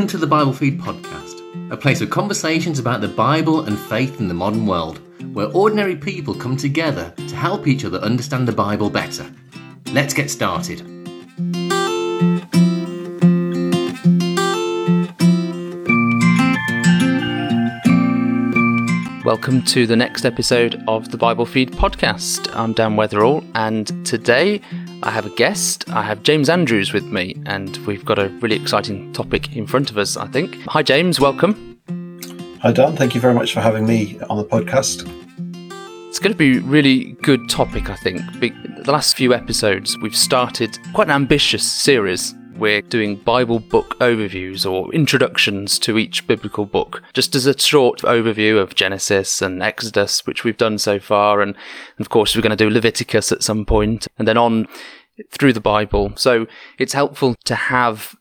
Welcome to the Bible Feed podcast, a place of conversations about the Bible and faith in the modern world, where ordinary people come together to help each other understand the Bible better. Let's get started. Welcome to the next episode of the Bible Feed podcast. I'm Dan Weatherall, and today I have a guest. I have James Andrews with me, and we've got a really exciting topic in front of us, I think. Hi, James, welcome. Hi, Dan. Thank you very much for having me on the podcast. It's going to be a really good topic, I think. The last few episodes, we've started quite an ambitious series we're doing Bible book overviews or introductions to each biblical book, just as a short overview of Genesis and Exodus, which we've done so far. And of course, we're going to do Leviticus at some point and then on through the Bible. So it's helpful to have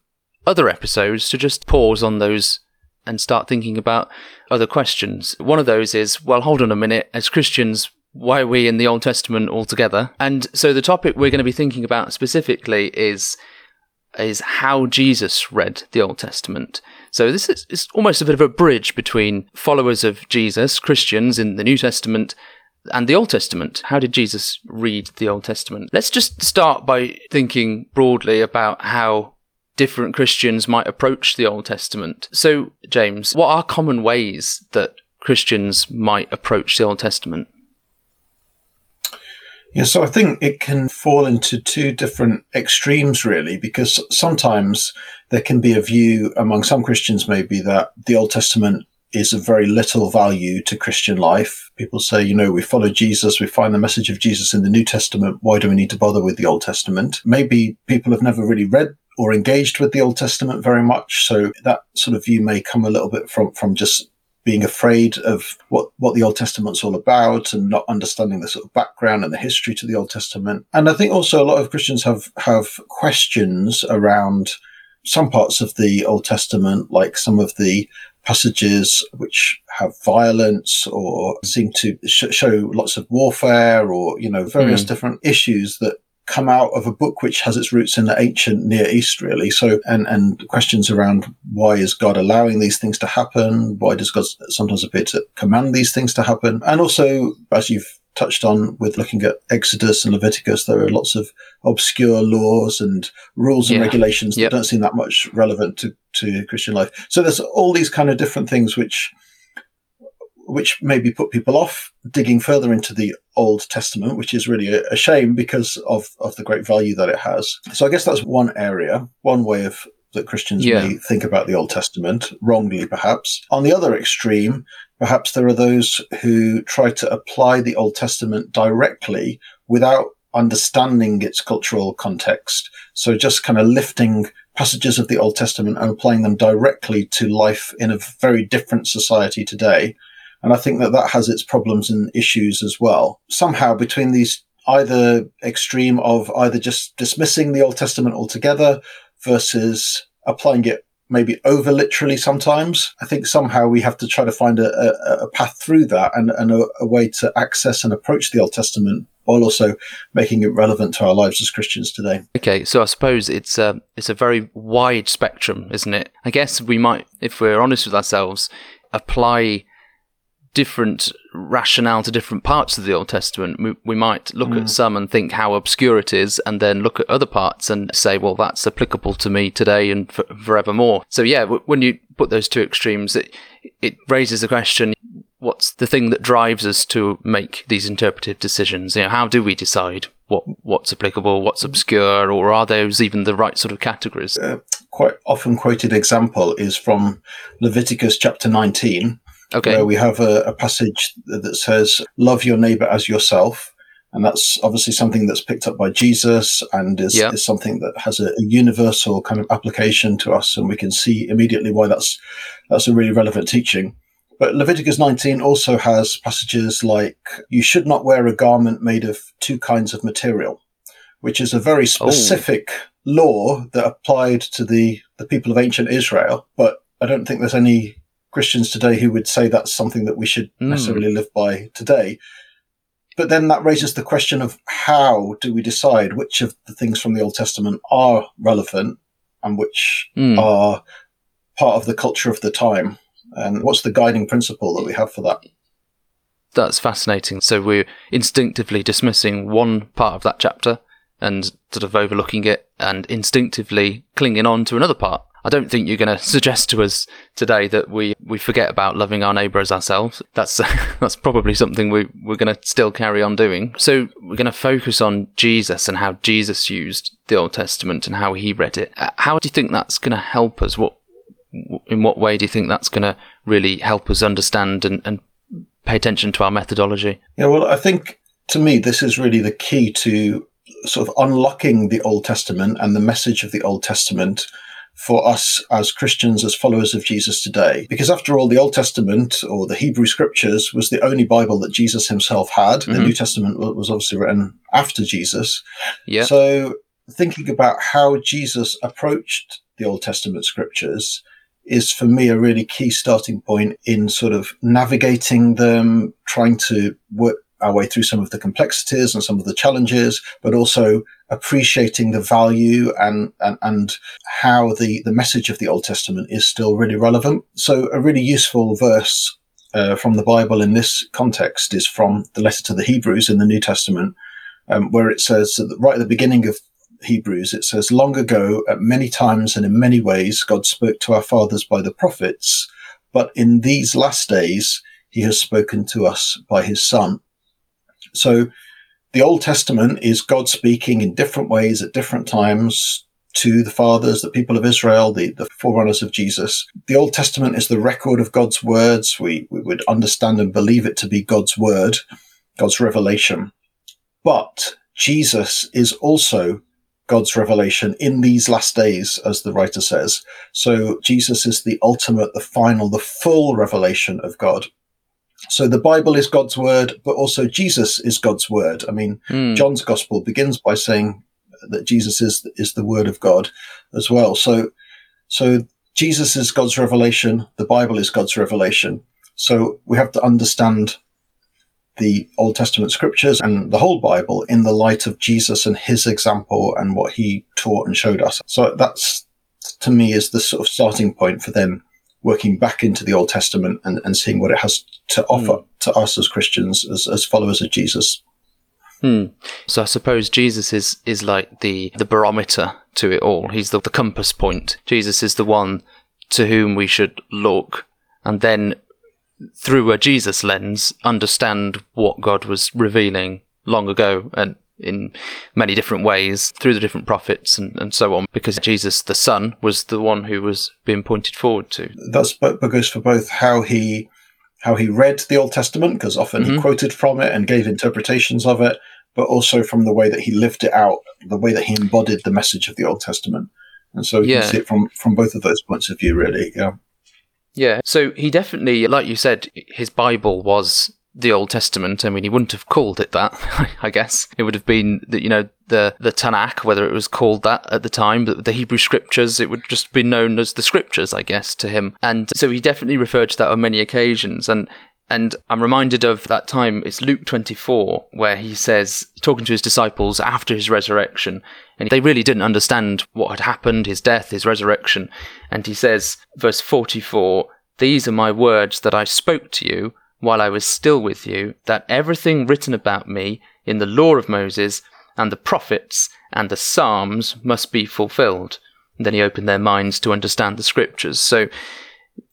other episodes to just pause on those and start thinking about other questions. One of those is, well, hold on a minute. As Christians, why are we in the Old Testament altogether? And so the topic we're going to be thinking about specifically is is how Jesus read the Old Testament. So this is it's almost a bit of a bridge between followers of Jesus, Christians in the New Testament, and the Old Testament. How did Jesus read the Old Testament? Let's just start by thinking broadly about how different Christians might approach the Old Testament. So, James, what are common ways that Christians might approach the Old Testament? Yeah, so I think it can fall into two different extremes, really, because sometimes there can be a view among some Christians, maybe, that the Old Testament is of very little value to Christian life. People say, you know, we follow Jesus, we find the message of Jesus in the New Testament. Why do we need to bother with the Old Testament? Maybe people have never really read or engaged with the Old Testament very much. So that sort of view may come a little bit from, from just being afraid of what, what the Old Testament's all about and not understanding the sort of background and the history to the Old Testament. And I think also a lot of Christians have, have questions around some parts of the Old Testament, like some of the passages which have violence or seem to sh- show lots of warfare or, you know, various mm. different issues that come out of a book which has its roots in the ancient Near East, really. So, and, and questions around why is God allowing these things to happen? Why does God sometimes appear to command these things to happen? And also, as you've touched on with looking at Exodus and Leviticus, there are lots of obscure laws and rules and yeah. regulations that yep. don't seem that much relevant to, to Christian life. So there's all these kind of different things which which maybe put people off digging further into the Old Testament, which is really a, shame because of, of the great value that it has. So I guess that's one area, one way of that Christians yeah. may think about the Old Testament, wrongly perhaps. On the other extreme, perhaps there are those who try to apply the Old Testament directly without understanding its cultural context. So just kind of lifting passages of the Old Testament and applying them directly to life in a very different society today and I think that that has its problems and issues as well. Somehow between these either extreme of either just dismissing the Old Testament altogether versus applying it maybe over literally sometimes. I think somehow we have to try to find a, a, a path through that and, and a, a, way to access and approach the Old Testament while also making it relevant to our lives as Christians today. Okay, so I suppose it's a it's a very wide spectrum, isn't it? I guess we might, if we're honest with ourselves, apply different rationale to different parts of the Old Testament. We, we might look mm. at some and think how obscure it is, and then look at other parts and say, well, that's applicable to me today and for, forevermore. So, yeah, w- when you put those two extremes, it, it raises the question what's the thing that drives us to make these interpretive decisions? You know, how do we decide what what's applicable, what's obscure, or are those even the right sort of categories? Uh, quite often quoted example is from Leviticus chapter 19, Okay. Where we have a, a passage that says, love your neighbor as yourself. And that's obviously something that's picked up by Jesus and is, is something that has a, a, universal kind of application to us. And we can see immediately why that's, that's a really relevant teaching. But Leviticus 19 also has passages like, you should not wear a garment made of two kinds of material, which is a very oh. specific oh. law that applied to the, the people of ancient Israel. But I don't think there's any Christians today who would say that's something that we should mm. necessarily live by today. But then that raises the question of how do we decide which of the things from the Old Testament are relevant and which mm. are part of the culture of the time? And what's the guiding principle that we have for that? That's fascinating. So we're instinctively dismissing one part of that chapter and sort of overlooking it and instinctively clinging on to another part. I don't think you're going to suggest to us today that we, we forget about loving our neighbour as ourselves. That's that's probably something we, we're going to still carry on doing. So we're going to focus on Jesus and how Jesus used the Old Testament and how he read it. Uh, how do you think that's going to help us? What in what way do you think that's going to really help us understand and, and pay attention to our methodology? Yeah, well, I think to me this is really the key to sort of unlocking the Old Testament and the message of the Old Testament for us as Christians, as followers of Jesus today. Because after all, the Old Testament or the Hebrew scriptures was the only Bible that Jesus himself had. Mm-hmm. The New Testament was obviously written after Jesus. Yeah. So thinking about how Jesus approached the Old Testament scriptures is for me a really key starting point in sort of navigating them, trying to work our way through some of the complexities and some of the challenges, but also appreciating the value and, and, and how the, the message of the Old Testament is still really relevant. So a really useful verse uh, from the Bible in this context is from the letter to the Hebrews in the New Testament, um, where it says that right at the beginning of Hebrews, it says, long ago, at many times and in many ways, God spoke to our fathers by the prophets, but in these last days, he has spoken to us by his son so the Old Testament is God speaking in different ways at different times to the fathers, the people of Israel, the, the forerunners of Jesus. The Old Testament is the record of God's words. We, we would understand and believe it to be God's word, God's revelation. But Jesus is also God's revelation in these last days, as the writer says. So Jesus is the ultimate, the final, the full revelation of God. So the Bible is God's word, but also Jesus is God's word. I mean, mm. John's gospel begins by saying that Jesus is is the word of God as well. So so Jesus is God's revelation, the Bible is God's revelation. So we have to understand the Old Testament scriptures and the whole Bible in the light of Jesus and his example and what he taught and showed us. So that's to me is the sort of starting point for them working back into the Old Testament and, and seeing what it has to offer mm. to us as Christians, as, as followers of Jesus. Hmm. So I suppose Jesus is is like the the barometer to it all. He's the, the compass point. Jesus is the one to whom we should look, and then through a Jesus lens, understand what God was revealing long ago and in many different ways through the different prophets and, and so on, because Jesus, the Son, was the one who was being pointed forward to. That's goes for both how he how he read the Old Testament, because often mm-hmm. he quoted from it and gave interpretations of it, but also from the way that he lived it out, the way that he embodied the message of the Old Testament. And so you yeah. can see it from, from both of those points of view, really. Yeah. Yeah. So he definitely, like you said, his Bible was the Old Testament. I mean, he wouldn't have called it that, I guess. It would have been, the, you know, the, the Tanakh, whether it was called that at the time, but the Hebrew scriptures, it would just be known as the scriptures, I guess, to him. And so he definitely referred to that on many occasions. And and I'm reminded of that time, it's Luke 24, where he says, talking to his disciples after his resurrection, and they really didn't understand what had happened, his death, his resurrection. And he says, verse 44, These are my words that I spoke to you while I was still with you, that everything written about me in the law of Moses and the prophets and the Psalms must be fulfilled. And then he opened their minds to understand the scriptures. So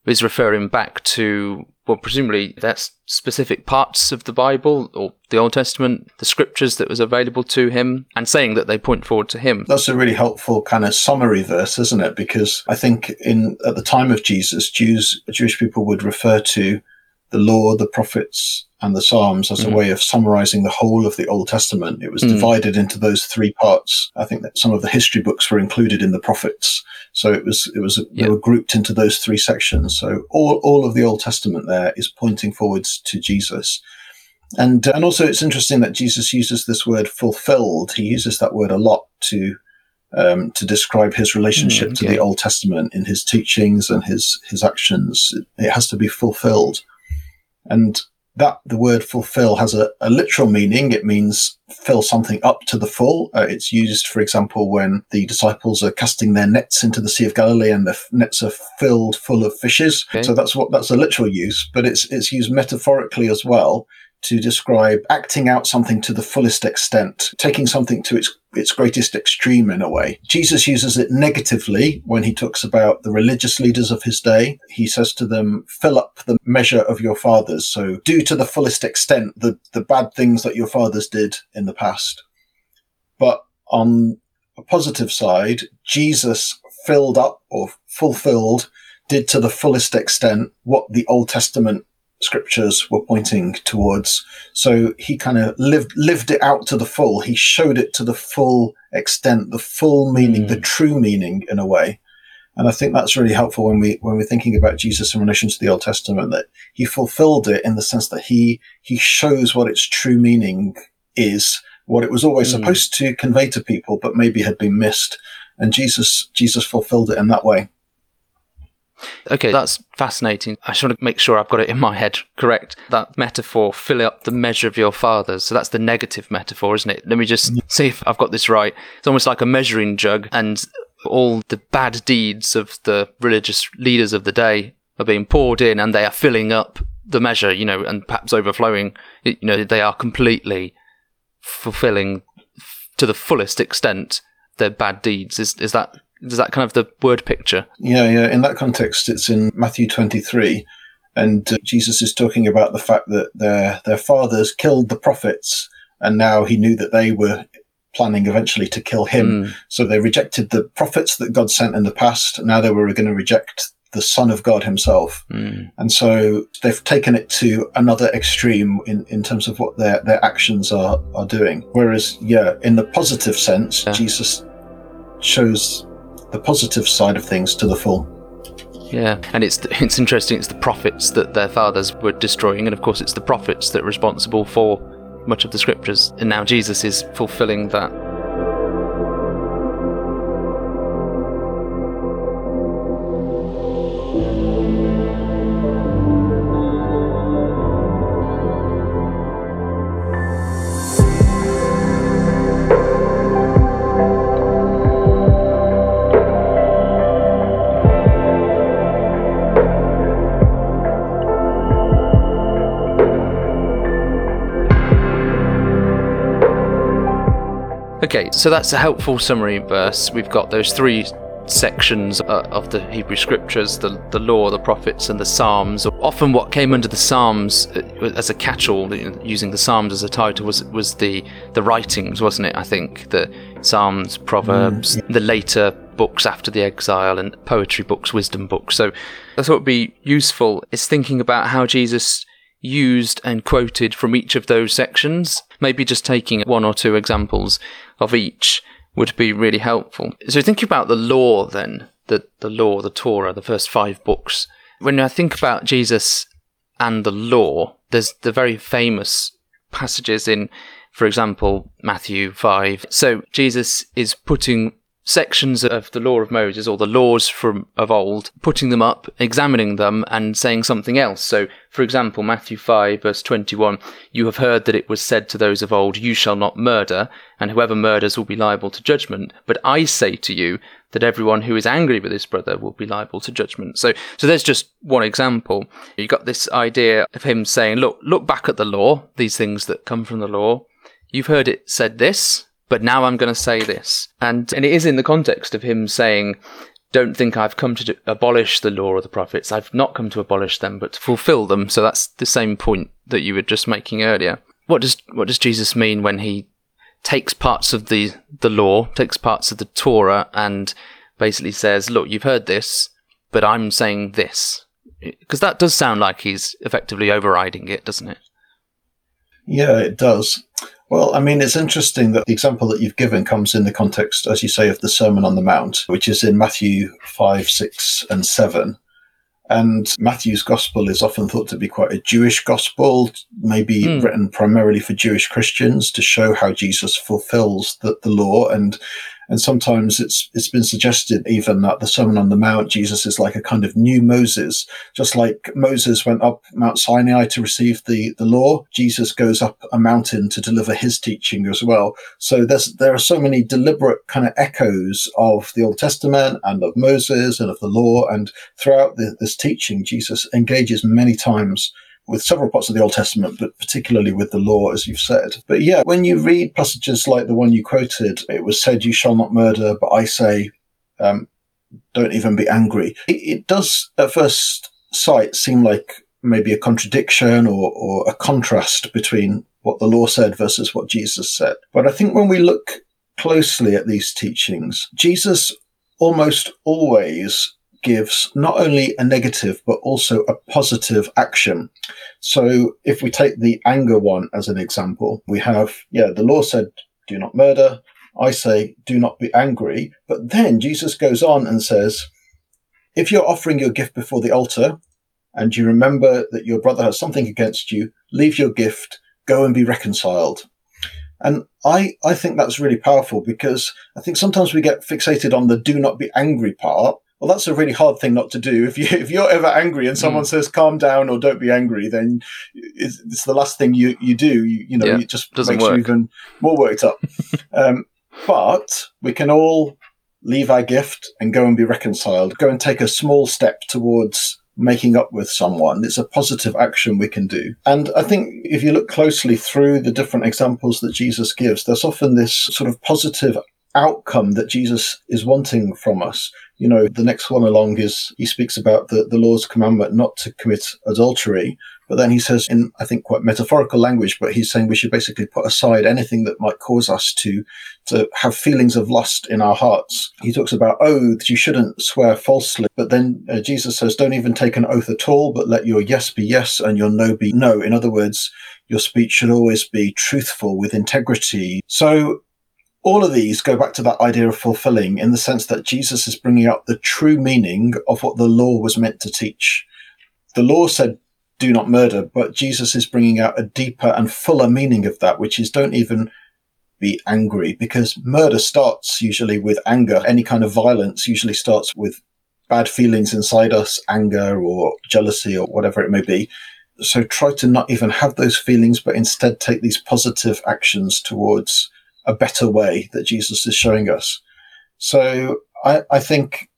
he's referring back to, well, presumably that's specific parts of the Bible or the Old Testament, the scriptures that was available to him, and saying that they point forward to him. That's a really helpful kind of summary verse, isn't it? Because I think in at the time of Jesus, Jews Jewish people would refer to the law, the prophets, and the Psalms as mm. a way of summarizing the whole of the Old Testament. It was mm. divided into those three parts. I think that some of the history books were included in the prophets. So it was, it was, they were grouped into those three sections. So all, all of the Old Testament there is pointing forwards to Jesus. And, and also it's interesting that Jesus uses this word fulfilled. He uses that word a lot to, um, to describe his relationship mm, okay. to the Old Testament in his teachings and his, his actions. It, it has to be fulfilled. And that the word fulfill has a, a literal meaning. It means fill something up to the full. Uh, it's used, for example, when the disciples are casting their nets into the Sea of Galilee and the f- nets are filled full of fishes. Okay. So that's what that's a literal use, but it's it's used metaphorically as well to describe acting out something to the fullest extent, taking something to its its greatest extreme in a way. Jesus uses it negatively when he talks about the religious leaders of his day. He says to them, fill up the measure of your fathers. So do to the fullest extent the, the bad things that your fathers did in the past. But on a positive side, Jesus filled up or fulfilled, did to the fullest extent what the Old Testament scriptures were pointing towards. So he kind of lived lived it out to the full. He showed it to the full extent, the full meaning, mm. the true meaning in a way. And I think that's really helpful when we when we're thinking about Jesus in relation to the Old Testament, that he fulfilled it in the sense that he he shows what its true meaning is, what it was always mm. supposed to convey to people, but maybe had been missed. And Jesus Jesus fulfilled it in that way. Okay, that's fascinating. I just want to make sure I've got it in my head correct. That metaphor, fill up the measure of your fathers. So that's the negative metaphor, isn't it? Let me just see if I've got this right. It's almost like a measuring jug, and all the bad deeds of the religious leaders of the day are being poured in, and they are filling up the measure, you know, and perhaps overflowing. You know, they are completely fulfilling to the fullest extent their bad deeds. Is is that is that kind of the word picture? Yeah, yeah. In that context, it's in Matthew 23, and uh, Jesus is talking about the fact that their their fathers killed the prophets, and now he knew that they were planning eventually to kill him. Mm. So they rejected the prophets that God sent in the past. Now they were going to reject the Son of God Himself, mm. and so they've taken it to another extreme in, in terms of what their their actions are are doing. Whereas, yeah, in the positive sense, yeah. Jesus shows the positive side of things to the full. Yeah, and it's it's interesting. It's the prophets that their fathers were destroying, and of course, it's the prophets that are responsible for much of the scriptures. And now Jesus is fulfilling that. Okay, so that's a helpful summary verse. We've got those three sections uh, of the Hebrew scriptures the, the law, the prophets, and the Psalms. Often, what came under the Psalms uh, as a catch all, using the Psalms as a title, was, was the, the writings, wasn't it? I think the Psalms, Proverbs, mm, the later books after the exile, and poetry books, wisdom books. So, I thought would be useful is thinking about how Jesus used and quoted from each of those sections. Maybe just taking one or two examples of each would be really helpful. So thinking about the law then, the, the law, the Torah, the first five books. When I think about Jesus and the law, there's the very famous passages in, for example, Matthew 5. So Jesus is putting sections of the law of Moses or the laws from of old, putting them up, examining them, and saying something else. So, for example, Matthew 5, verse 21, you have heard that it was said to those of old, You shall not murder, and whoever murders will be liable to judgment. But I say to you that everyone who is angry with his brother will be liable to judgment. So, so there's just one example. You've got this idea of him saying, Look, look back at the law, these things that come from the law. You've heard it said this, but now I'm going to say this. And, and it is in the context of him saying, don't think I've come to abolish the law or the prophets. I've not come to abolish them, but to fulfill them. So that's the same point that you were just making earlier. What does, what does Jesus mean when he takes parts of the, the law, takes parts of the Torah and basically says, look, you've heard this, but I'm saying this? Because that does sound like he's effectively overriding it, doesn't it? Yeah, it does. Well, I mean, it's interesting that the example that you've given comes in the context, as you say, of the Sermon on the Mount, which is in Matthew 5, 6, and 7. And Matthew's gospel is often thought to be quite a Jewish gospel, maybe mm. written primarily for Jewish Christians to show how Jesus fulfills the, the law. And And sometimes it's it's been suggested even that the Sermon on the Mount, Jesus is like a kind of new Moses, just like Moses went up Mount Sinai to receive the, the law. Jesus goes up a mountain to deliver his teaching as well. So there's there are so many deliberate kind of echoes of the Old Testament and of Moses and of the law. And throughout the, this teaching, Jesus engages many times with several parts of the Old Testament, but particularly with the law, as you've said. But yeah, when you read passages like the one you quoted, it was said, You shall not murder, but I say, um, don't even be angry. It, it, does, at first sight, seem like maybe a contradiction or, or a contrast between what the law said versus what Jesus said. But I think when we look closely at these teachings, Jesus almost always gives not only a negative, but also a positive action. So if we take the anger one as an example, we have, yeah, the law said, do not murder. I say, do not be angry. But then Jesus goes on and says, if you're offering your gift before the altar and you remember that your brother has something against you, leave your gift, go and be reconciled. And I, I think that's really powerful because I think sometimes we get fixated on the do not be angry part well, that's a really hard thing not to do. If you if you're ever angry and someone mm. says "calm down" or "don't be angry," then it's, it's the last thing you you do. You, you know, yeah, it just makes work. you even more worked up. um, but we can all leave our gift and go and be reconciled. Go and take a small step towards making up with someone. It's a positive action we can do. And I think if you look closely through the different examples that Jesus gives, there's often this sort of positive outcome that Jesus is wanting from us. You know, the next one along is he speaks about the, the law's commandment not to commit adultery. But then he says in, I think, quite metaphorical language, but he's saying we should basically put aside anything that might cause us to, to have feelings of lust in our hearts. He talks about oaths. You shouldn't swear falsely. But then uh, Jesus says, don't even take an oath at all, but let your yes be yes and your no be no. In other words, your speech should always be truthful with integrity. So all of these go back to that idea of fulfilling in the sense that Jesus is bringing out the true meaning of what the law was meant to teach. The law said, do not murder, but Jesus is bringing out a deeper and fuller meaning of that, which is don't even be angry because murder starts usually with anger. Any kind of violence usually starts with bad feelings inside us, anger or jealousy or whatever it may be. So try to not even have those feelings, but instead take these positive actions towards a better way that Jesus is showing us. So I, I think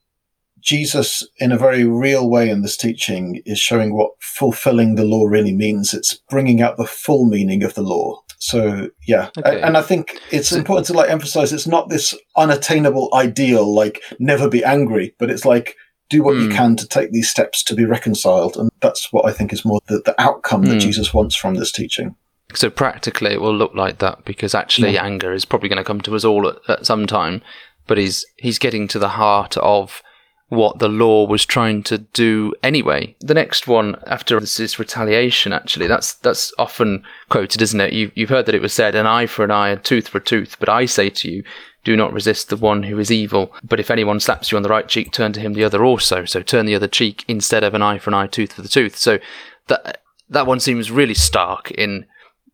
Jesus, in a very real way in this teaching, is showing what fulfilling the law really means. It's bringing out the full meaning of the law. So yeah, okay. and I think it's important to like emphasize it's not this unattainable ideal, like never be angry, but it's like do what mm. you hmm. can to take these steps to be reconciled, and that's what I think is more the, the outcome mm. that hmm. Jesus wants from this teaching. So practically, it will look like that because actually, yeah. anger is probably going to come to us all at, at some time. But he's he's getting to the heart of what the law was trying to do anyway. The next one after this is retaliation. Actually, that's that's often quoted, isn't it? You, you've heard that it was said, "An eye for an eye, a tooth for a tooth." But I say to you, do not resist the one who is evil. But if anyone slaps you on the right cheek, turn to him the other also. So turn the other cheek instead of an eye for an eye, tooth for the tooth. So that that one seems really stark in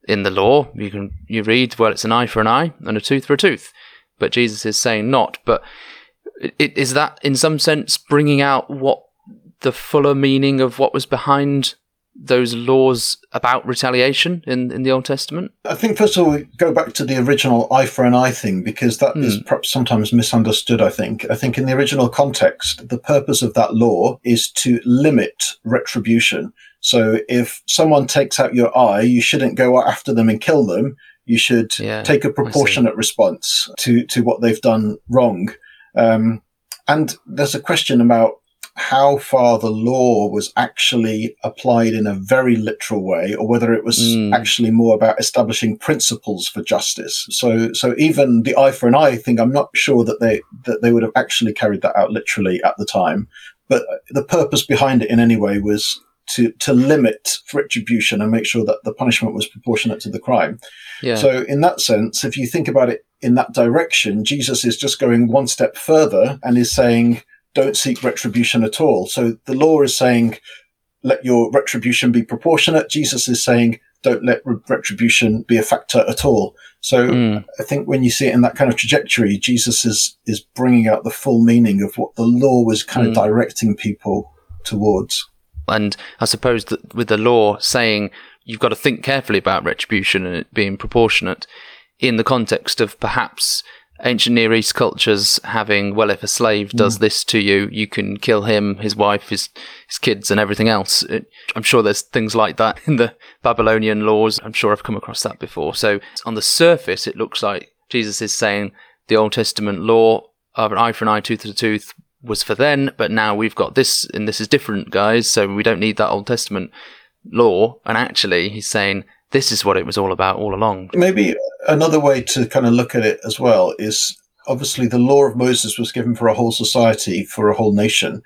in the law, you can you read, well, it's an eye for an eye and a tooth for a tooth, but Jesus is saying not. But it, is that in some sense bringing out what the fuller meaning of what was behind those laws about retaliation in, in the Old Testament? I think first of all, we go back to the original eye for an eye thing because that mm. is perhaps sometimes misunderstood. I think. I think in the original context, the purpose of that law is to limit retribution. So if someone takes out your eye, you shouldn't go after them and kill them. You should yeah, take a proportionate response to, to what they've done wrong. Um, and there's a question about how far the law was actually applied in a very literal way, or whether it was mm. actually more about establishing principles for justice. So, so even the eye for an eye thing, I'm not sure that they that they would have actually carried that out literally at the time. But the purpose behind it in any way was to to limit retribution and make sure that the punishment was proportionate to the crime. Yeah. So in that sense, if you think about it in that direction, Jesus is just going one step further and is saying, don't seek retribution at all. So the law is saying, let your retribution be proportionate. Jesus is saying, don't let retribution be a factor at all. So mm. I think when you see it in that kind of trajectory, Jesus is, is bringing out the full meaning of what the law was kind mm. of directing people towards. And I suppose that with the law saying you've got to think carefully about retribution and it being proportionate in the context of perhaps ancient Near East cultures having, well, if a slave does mm. this to you, you can kill him, his wife, his, his kids, and everything else. It, I'm sure there's things like that in the Babylonian laws. I'm sure I've come across that before. So on the surface, it looks like Jesus is saying the Old Testament law of an eye for an eye, tooth for a tooth was for then, but now we've got this, and this is different, guys. So we don't need that Old Testament law. And actually, he's saying this is what it was all about all along. Maybe another way to kind of look at it as well is obviously the law of Moses was given for a whole society, for a whole nation,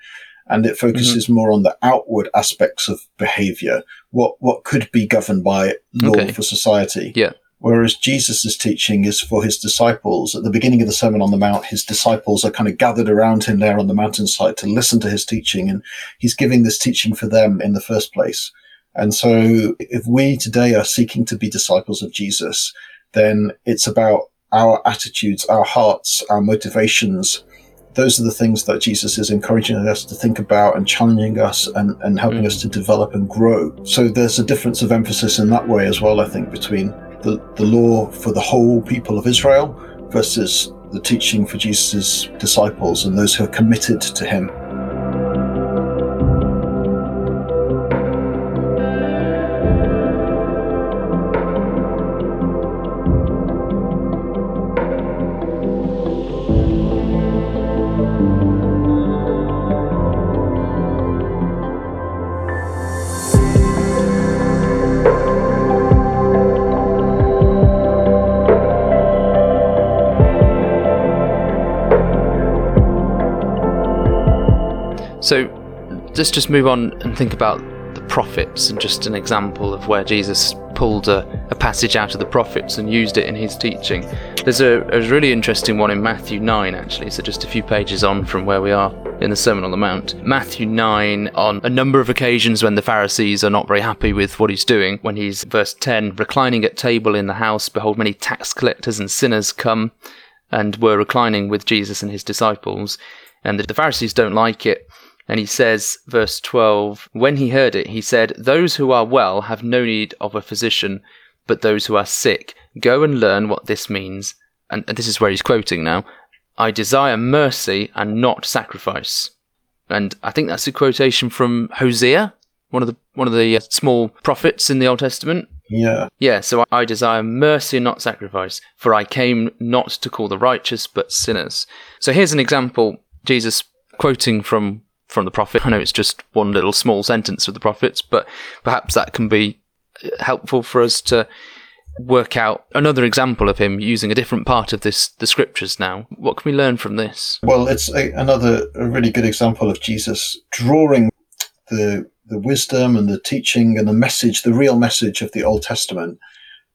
and it focuses mm-hmm. more on the outward aspects of behavior, what what could be governed by law okay. for society. Yeah. Whereas Jesus' teaching is for his disciples. At the beginning of the Sermon on the Mount, his disciples are kind of gathered around him there on the mountainside to listen to his teaching, and he's giving this teaching for them in the first place. And so if we today are seeking to be disciples of Jesus, then it's about our attitudes, our hearts, our motivations. Those are the things that Jesus is encouraging us to think about and challenging us and, and helping mm. us to develop and grow. So there's a difference of emphasis in that way as well, I think, between the, the law for the whole people of Israel versus the teaching for Jesus' disciples and those who are committed to him. Let's just move on and think about the prophets and just an example of where Jesus pulled a, a passage out of the prophets and used it in his teaching. There's a, a, really interesting one in Matthew 9, actually, so just a few pages on from where we are in the Sermon on the Mount. Matthew 9, on a number of occasions when the Pharisees are not very happy with what he's doing, when he's, verse 10, reclining at table in the house, behold, many tax collectors and sinners come and were reclining with Jesus and his disciples. And the, the Pharisees don't like it and he says, verse 12, When he heard it, he said, Those who are well have no need of a physician, but those who are sick. Go and learn what this means. And, and this is where he's quoting now I desire mercy and not sacrifice. And I think that's a quotation from Hosea, one of the one of the uh, small prophets in the Old Testament. Yeah. Yeah, so I desire mercy and not sacrifice, for I came not to call the righteous but sinners. So here's an example Jesus quoting from from the prophet. I know it's just one little small sentence of the prophets, but perhaps that can be uh, helpful for us to work out another example of him using a different part of this the scriptures now what can we learn from this well it's a, another a really good example of jesus drawing the the wisdom and the teaching and the message the real message of the old testament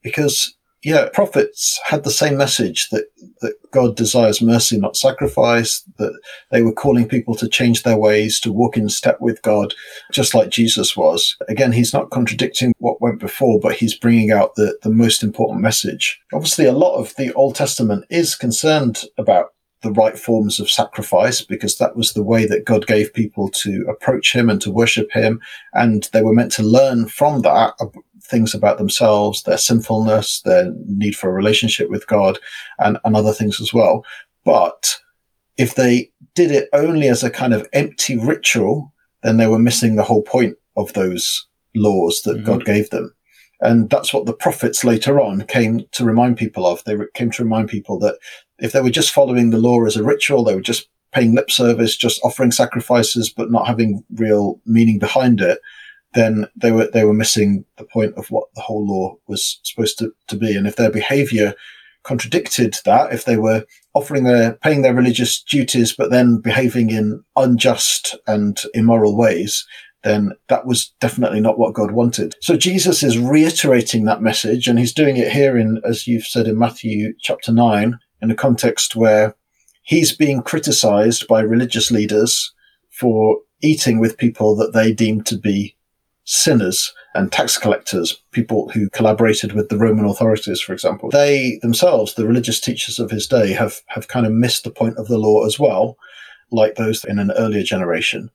because yeah, prophets had the same message that, that God desires mercy, not sacrifice, that they were calling people to change their ways, to walk in step with God, just like Jesus was. Again, he's not contradicting what went before, but he's bringing out the, the most important message. Obviously, a lot of the Old Testament is concerned about the right forms of sacrifice because that was the way that God gave people to approach him and to worship him. And they were meant to learn from that things about themselves, their sinfulness, their need for a relationship with God, and, and other things as well. But if they did it only as a kind of empty ritual, then they were missing the whole point of those laws that mm-hmm. God gave them. And that's what the prophets later on came to remind people of. They came to remind people that if they were just following the law as a ritual, they were just paying lip service, just offering sacrifices, but not having real meaning behind it, then they were they were missing the point of what the whole law was supposed to, to be. And if their behavior contradicted that, if they were offering their paying their religious duties but then behaving in unjust and immoral ways, then that was definitely not what God wanted. So Jesus is reiterating that message, and he's doing it here in, as you've said in Matthew chapter nine, in a context where he's being criticized by religious leaders for eating with people that they deem to be sinners. and tax collectors, people who collaborated with the Roman authorities, for example. They themselves, the religious teachers of his day, have, have kind of missed the point of the law as well, like those in an earlier generation.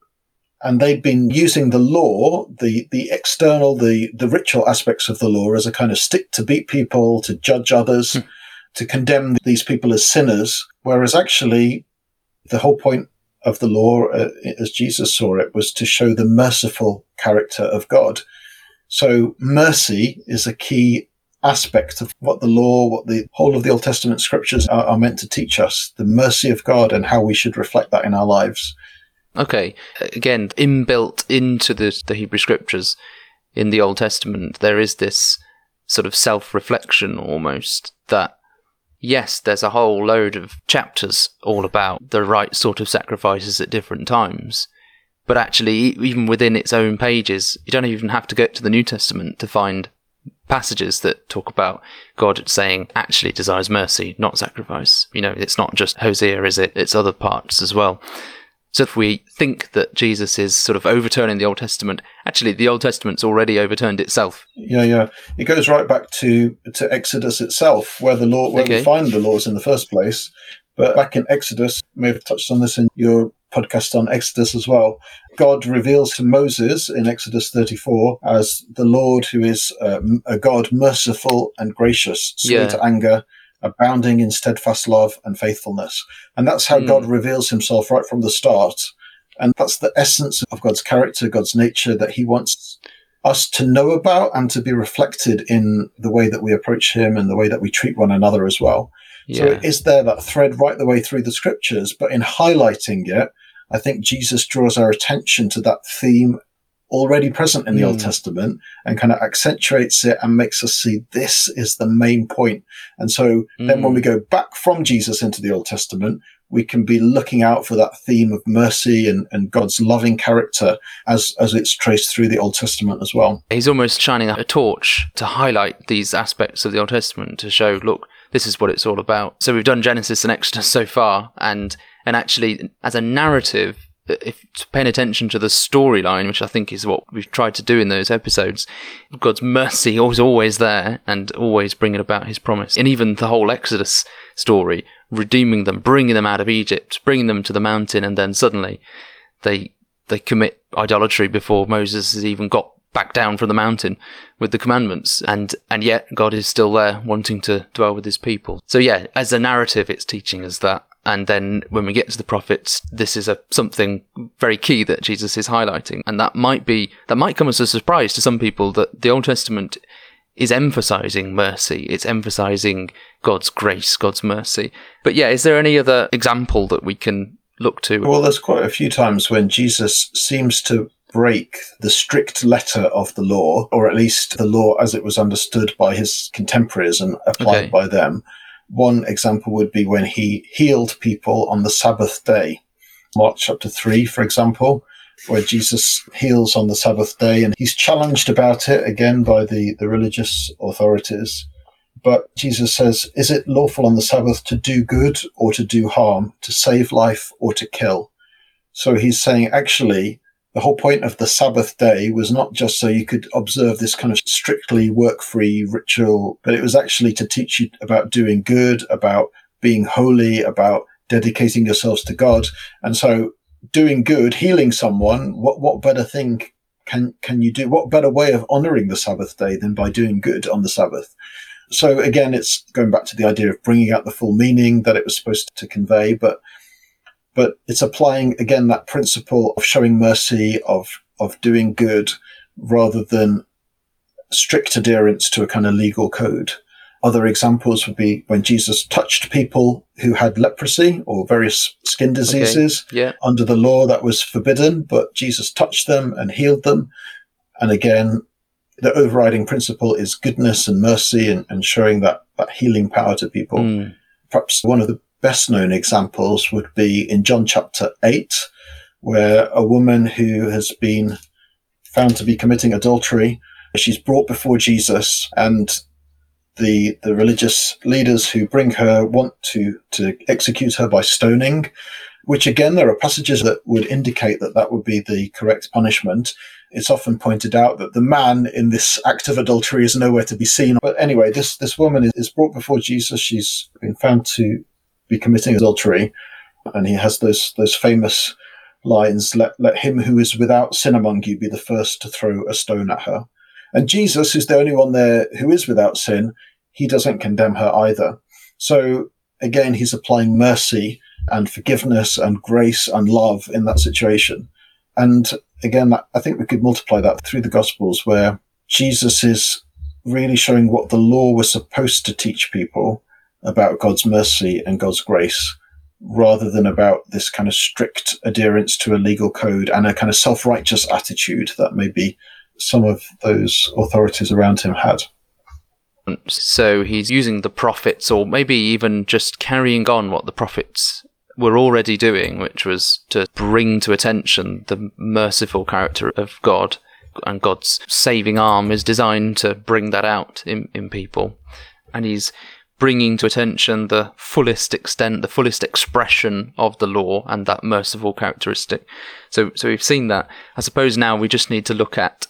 And they'd been using the law, the, the external, the, the ritual aspects of the law as a kind of stick to beat people, to judge others, hmm. to condemn these people as sinners. Whereas actually the whole point of the law, uh, as Jesus saw it, was to show the merciful character of God. So mercy is a key aspect of what the law, what the whole of the Old Testament scriptures are, are meant to teach us, the mercy of God and how we should reflect that in our lives. Okay. Again, inbuilt into the, the Hebrew scriptures in the Old Testament, there is this sort of self reflection almost that yes, there's a whole load of chapters all about the right sort of sacrifices at different times. But actually, even within its own pages, you don't even have to go to the New Testament to find passages that talk about God saying actually desires mercy, not sacrifice. You know, it's not just Hosea, is it? It's other parts as well. So if we think that Jesus is sort of overturning the Old Testament, actually the Old Testament's already overturned itself. Yeah, yeah. It goes right back to to Exodus itself, where the law where okay. we find the laws in the first place. But back in Exodus, you may have touched on this in your podcast on Exodus as well. God reveals to Moses in Exodus 34 as the Lord who is um, a God merciful and gracious, slow yeah. to anger, abounding in steadfast love and faithfulness. And that's how mm. God reveals himself right from the start. And that's the essence of God's character, God's nature that he wants us to know about and to be reflected in the way that we approach him and the way that we treat one another as well. Yeah. So is there that thread right the way through the scriptures, but in highlighting it, I think Jesus draws our attention to that theme already present in the mm. Old hmm. Testament and kind of accentuates it and makes us see this is the main point. And so mm. then when we hmm. go back from Jesus into the Old Testament, we can be looking out for that theme of mercy and, and God's loving character as, as it's traced through the Old Testament as well. He's almost shining a torch to highlight these aspects of the Old Testament to show, look, this is what it's all about. So we've done Genesis and Exodus so far, and and actually as a narrative, if paying attention to the storyline, which I think is what we've tried to do in those episodes, God's mercy was always there and always bringing about His promise. And even the whole Exodus story, redeeming them, bringing them out of Egypt, bringing them to the mountain, and then suddenly they they commit idolatry before Moses has even got back down from the mountain with the commandments and and yet God is still there wanting to dwell with his people. So yeah, as a narrative it's teaching us that and then when we get to the prophets, this is a something very key that Jesus is highlighting. And that might be, that might come as a surprise to some people that the Old Testament is emphasizing mercy. It's emphasizing God's grace, God's mercy. But yeah, is there any other example that we can look to? Well, there's quite a few times when Jesus seems to break the strict letter of the law, or at least the law as it was understood by his contemporaries and applied okay. by them. One example would be when he healed people on the Sabbath day. Mark chapter 3, for example, where Jesus heals on the Sabbath day and he's challenged about it again by the, the religious authorities. But Jesus says, Is it lawful on the Sabbath to do good or to do harm, to save life or to kill? So he's saying, actually, the whole point of the Sabbath day was not just so you could observe this kind of strictly work free ritual, but it was actually to teach you about doing good, about being holy, about dedicating yourselves to God. And so doing good, healing someone, what, what better thing can, can you do? What better way of honoring the Sabbath day than by doing good on the Sabbath? So again, it's going back to the idea of bringing out the full meaning that it was supposed to convey, but but it's applying again that principle of showing mercy, of of doing good, rather than strict adherence to a kind of legal code. Other examples would be when Jesus touched people who had leprosy or various skin diseases okay. yeah. under the law that was forbidden, but Jesus touched them and healed them. And again, the overriding principle is goodness and mercy and, and showing that, that healing power to people. Mm. Perhaps one of the best known examples would be in John chapter 8, where a woman who has been found to be committing adultery, she's brought before Jesus and the, the religious leaders who bring her want to, to execute her by stoning, which again, there are passages that would indicate that that would be the correct punishment. it's often pointed out that the man in this act of adultery is nowhere to be seen. But anyway, this, this woman is brought before Jesus. She's been found to be committing adultery. And he has those, those famous lines, let, let him who is without sin among you be the first to throw a stone at her. And Jesus, is the only one there who is without sin, he doesn't condemn her either. So again, he's applying mercy and forgiveness and grace and love in that situation. And again, I think we could multiply that through the Gospels where Jesus is really showing what the law was supposed to teach people about God's mercy and God's grace rather than about this kind of strict adherence to a legal code and a kind of self-righteous attitude that maybe some of those authorities around him had. So he's using the prophets, or maybe even just carrying on what the prophets were already doing, which was to bring to attention the merciful character of God. And God's saving arm is designed to bring that out in, in people. And he's bringing to attention the fullest extent, the fullest expression of the law and that merciful characteristic. So, so we've seen that. I suppose now we just need to look at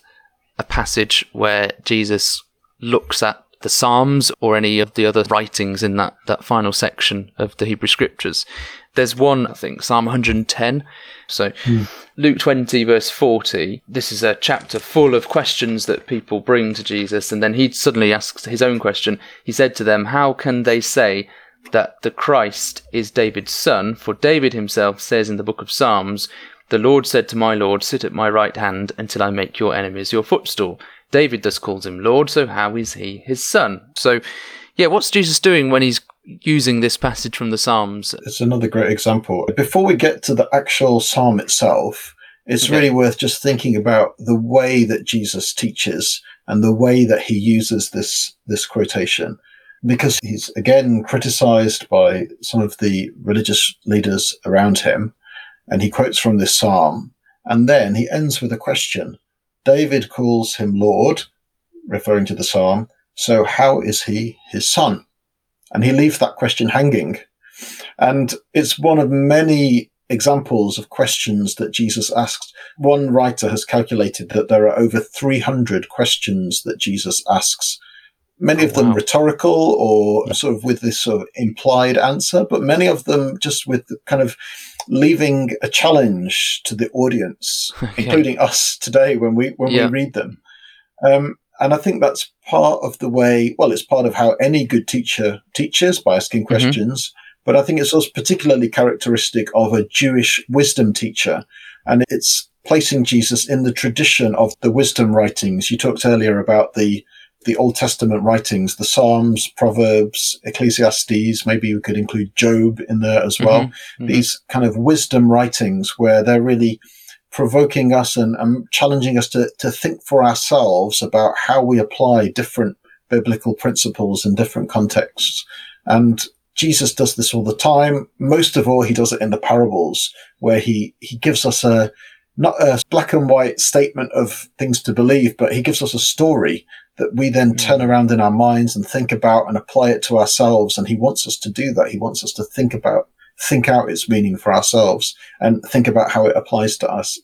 a passage where Jesus looks at the Psalms or any of the other writings in that, that final section of the Hebrew Scriptures. There's one, I think, Psalm 110. So, mm. Luke 20, verse 40, this is a chapter full of questions that people bring to Jesus. And then he suddenly asks his own question. He said to them, How can they say that the Christ is David's son? For David himself says in the book of Psalms, The Lord said to my Lord, Sit at my right hand until I make your enemies your footstool. David thus calls him Lord, so how is he his son? So, yeah, what's Jesus doing when he's using this passage from the Psalms? It's another great example. Before we get to the actual psalm itself, it's okay. really worth just thinking about the way that Jesus teaches and the way that he uses this this quotation because he's again criticized by some of the religious leaders around him and he quotes from this psalm and then he ends with a question David calls him Lord, referring to the psalm. So how is he his son? And he leaves that question hanging. And it's one of many examples of questions that Jesus asks. One writer has calculated that there are over 300 questions that Jesus asks many oh, of them wow. rhetorical or yeah. sort of with this sort of implied answer, but many of them just with the kind of leaving a challenge to the audience, yeah. including us today when we when yeah. we read them. Um, and I think that's part of the way. Well, it's part of how any good teacher teaches by asking mm-hmm. questions. Mm-hmm. But I think it's also particularly characteristic of a Jewish wisdom teacher, and it's placing Jesus in the tradition of the wisdom writings. You talked earlier about the the Old Testament writings, the Psalms, Proverbs, Ecclesiastes, maybe we could include Job in there as well. Mm-hmm, mm-hmm. These kind of wisdom writings where they're really provoking us and, and challenging us to, to think for ourselves about how we apply different biblical principles in different contexts. And Jesus does this all the time. Most of all, he does it in the parables where he, he gives us a, not a black and white statement of things to believe, but he gives us a story that we then mm. turn around in our minds and think about and apply it to ourselves. And he wants us to do that. He wants us to think about, think out its meaning for ourselves and think about how it applies to us.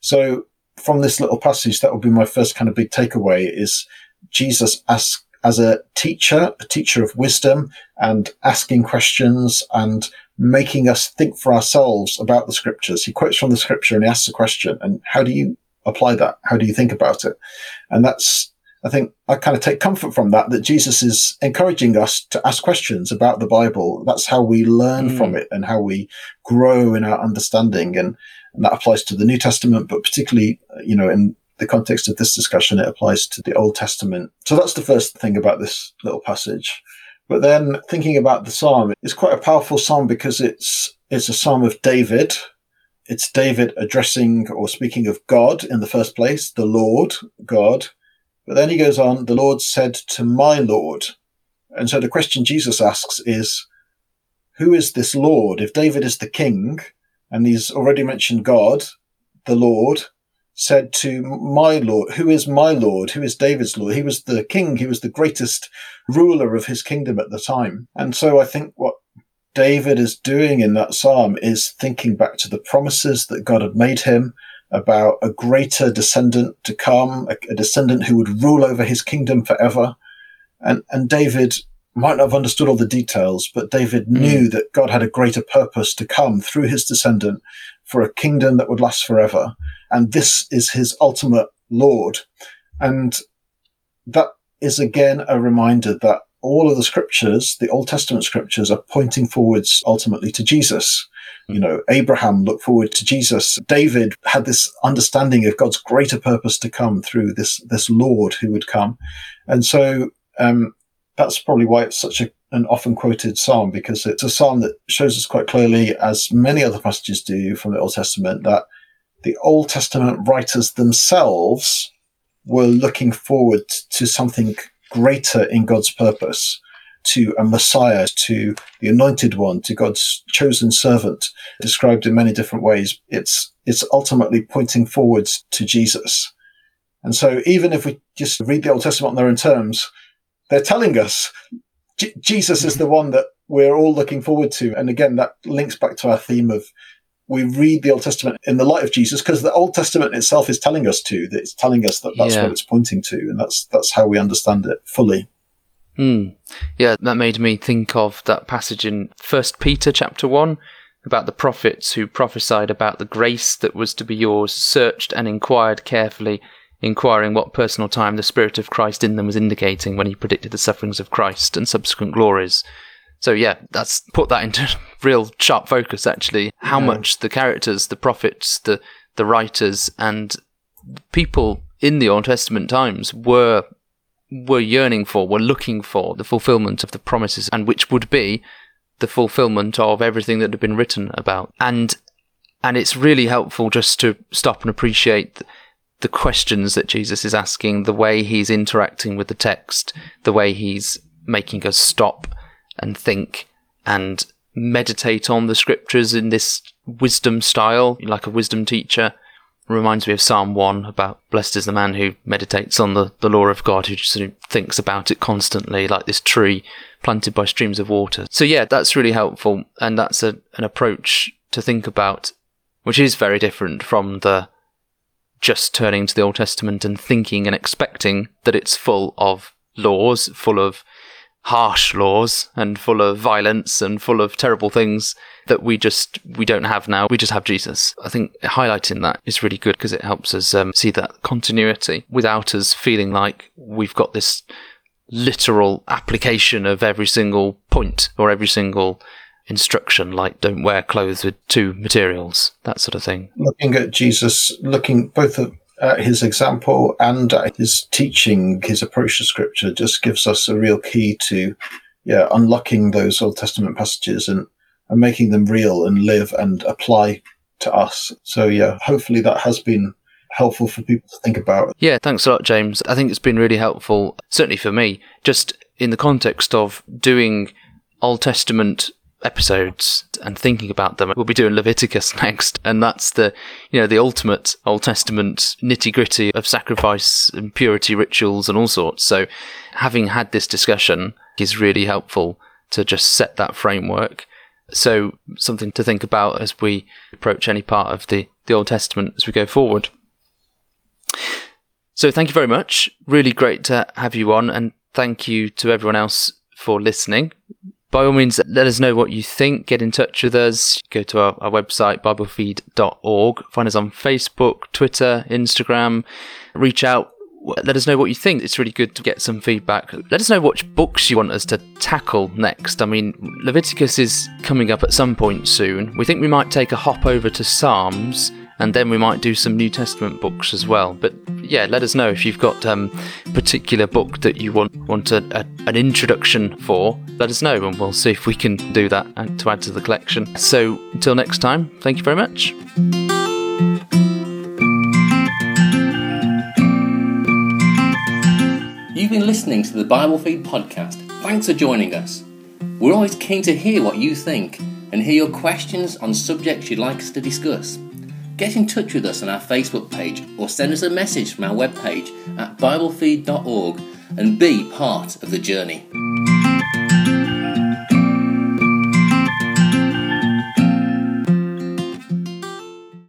So from this little passage, that would be my first kind of big takeaway is Jesus asks as a teacher, a teacher of wisdom and asking questions and making us think for ourselves about the scriptures. He quotes from the scripture and he asks a question and how do you apply that? How do you think about it? And that's I think I kind of take comfort from that, that Jesus is encouraging us to ask questions about the Bible. That's how we learn mm. from it and how we grow in our understanding. And, and, that applies to the New Testament, but particularly, you know, in the context of this discussion, it applies to the Old Testament. So that's the first thing about this little passage. But then thinking about the Psalm, it's quite a powerful Psalm because it's, it's a Psalm of David. It's David addressing or speaking of God in the first place, the Lord, God but then he goes on, the Lord said to my Lord. And so the question Jesus asks is, who is this Lord? If David is the king, and he's already mentioned God, the Lord, said to my Lord, who is my Lord? Who is David's Lord? He was the king. He was the greatest ruler of his kingdom at the time. And so I think what David is doing in that psalm is thinking back to the promises that God had made him about a greater descendant to come, a, a descendant who would rule over his kingdom forever. And, and David might not have understood all the details, but David mm. knew that God had a greater purpose to come through his descendant for a kingdom that would last forever. And this is his ultimate Lord. And that is again a reminder that all of the scriptures, the Old Testament scriptures are pointing forwards ultimately to Jesus. You know, Abraham looked forward to Jesus. David had this understanding of God's greater purpose to come through this, this Lord who would come. And so, um, that's probably why it's such a, an often quoted psalm because it's a psalm that shows us quite clearly, as many other passages do from the Old Testament, that the Old Testament writers themselves were looking forward to something greater in God's purpose, to a Messiah, to the anointed one, to God's chosen servant, described in many different ways. It's, it's ultimately pointing forwards to Jesus. And so even if we just read the Old Testament on their own terms, they're telling us J- Jesus is the one that we're all looking forward to. And again, that links back to our theme of we read the Old Testament in the light of Jesus because the Old Testament itself is telling us to. That it's telling us that that's yeah. what it's pointing to, and that's that's how we understand it fully. Hmm. Yeah, that made me think of that passage in First Peter chapter one about the prophets who prophesied about the grace that was to be yours, searched and inquired carefully inquiring what personal time the Spirit of Christ in them was indicating when he predicted the sufferings of Christ and subsequent glories. So yeah, that's put that into real sharp focus actually. How yeah. much the characters, the prophets, the the writers and people in the Old Testament times were were yearning for, were looking for the fulfillment of the promises and which would be the fulfillment of everything that had been written about. And and it's really helpful just to stop and appreciate the questions that Jesus is asking, the way he's interacting with the text, the way he's making us stop and think and meditate on the scriptures in this wisdom style, like a wisdom teacher. Reminds me of Psalm 1 about blessed is the man who meditates on the, the law of God, who just of thinks about it constantly, like this tree planted by streams of water. So, yeah, that's really helpful. And that's a, an approach to think about, which is very different from the just turning to the Old Testament and thinking and expecting that it's full of laws, full of harsh laws and full of violence and full of terrible things that we just we don't have now we just have jesus i think highlighting that is really good because it helps us um, see that continuity without us feeling like we've got this literal application of every single point or every single instruction, like don't wear clothes with two materials, that sort of thing. Looking at Jesus, looking both at Uh, his example and at his teaching, his approach to scripture just gives us a real key to, yeah, unlocking those Old Testament passages and, and making them real and live and apply to us. So yeah, hopefully that has been helpful for people to think about. Yeah, thanks a lot, James. I think it's been really helpful, certainly for me, just in the context of doing Old Testament episodes and thinking about them. We'll be doing Leviticus next, and that's the you know the ultimate Old Testament nitty gritty of sacrifice and purity rituals and all sorts. So, having had this discussion is really helpful to just set that framework. So, something to think about as we approach any part of the the Old Testament as we go forward. So, thank you very much. Really great to have you on, and thank you to everyone else for listening by all means, let us know what you think. Get in touch with us. Go to our, our website, biblefeed.org. Find us on Facebook, Twitter, Instagram. Reach out. Let us know what you think. It's really good to get some feedback. Let us know which books you want us to tackle next. I mean, Leviticus is coming up at some point soon. We think we might take a hop over to Psalms and then we might do some New Testament books as well. But yeah, let us know if you've got um, particular book that you want want a, a, an introduction for. Let us know, and we'll see if we can do that to add to the collection. So until next time, thank you very much. You've been listening to the Bible Feed podcast. Thanks for joining us. We're always keen to hear what you think and hear your questions on subjects you'd like us to discuss. Get in touch with us on our Facebook page or send us a message from our webpage at biblefeed.org and be part of the journey.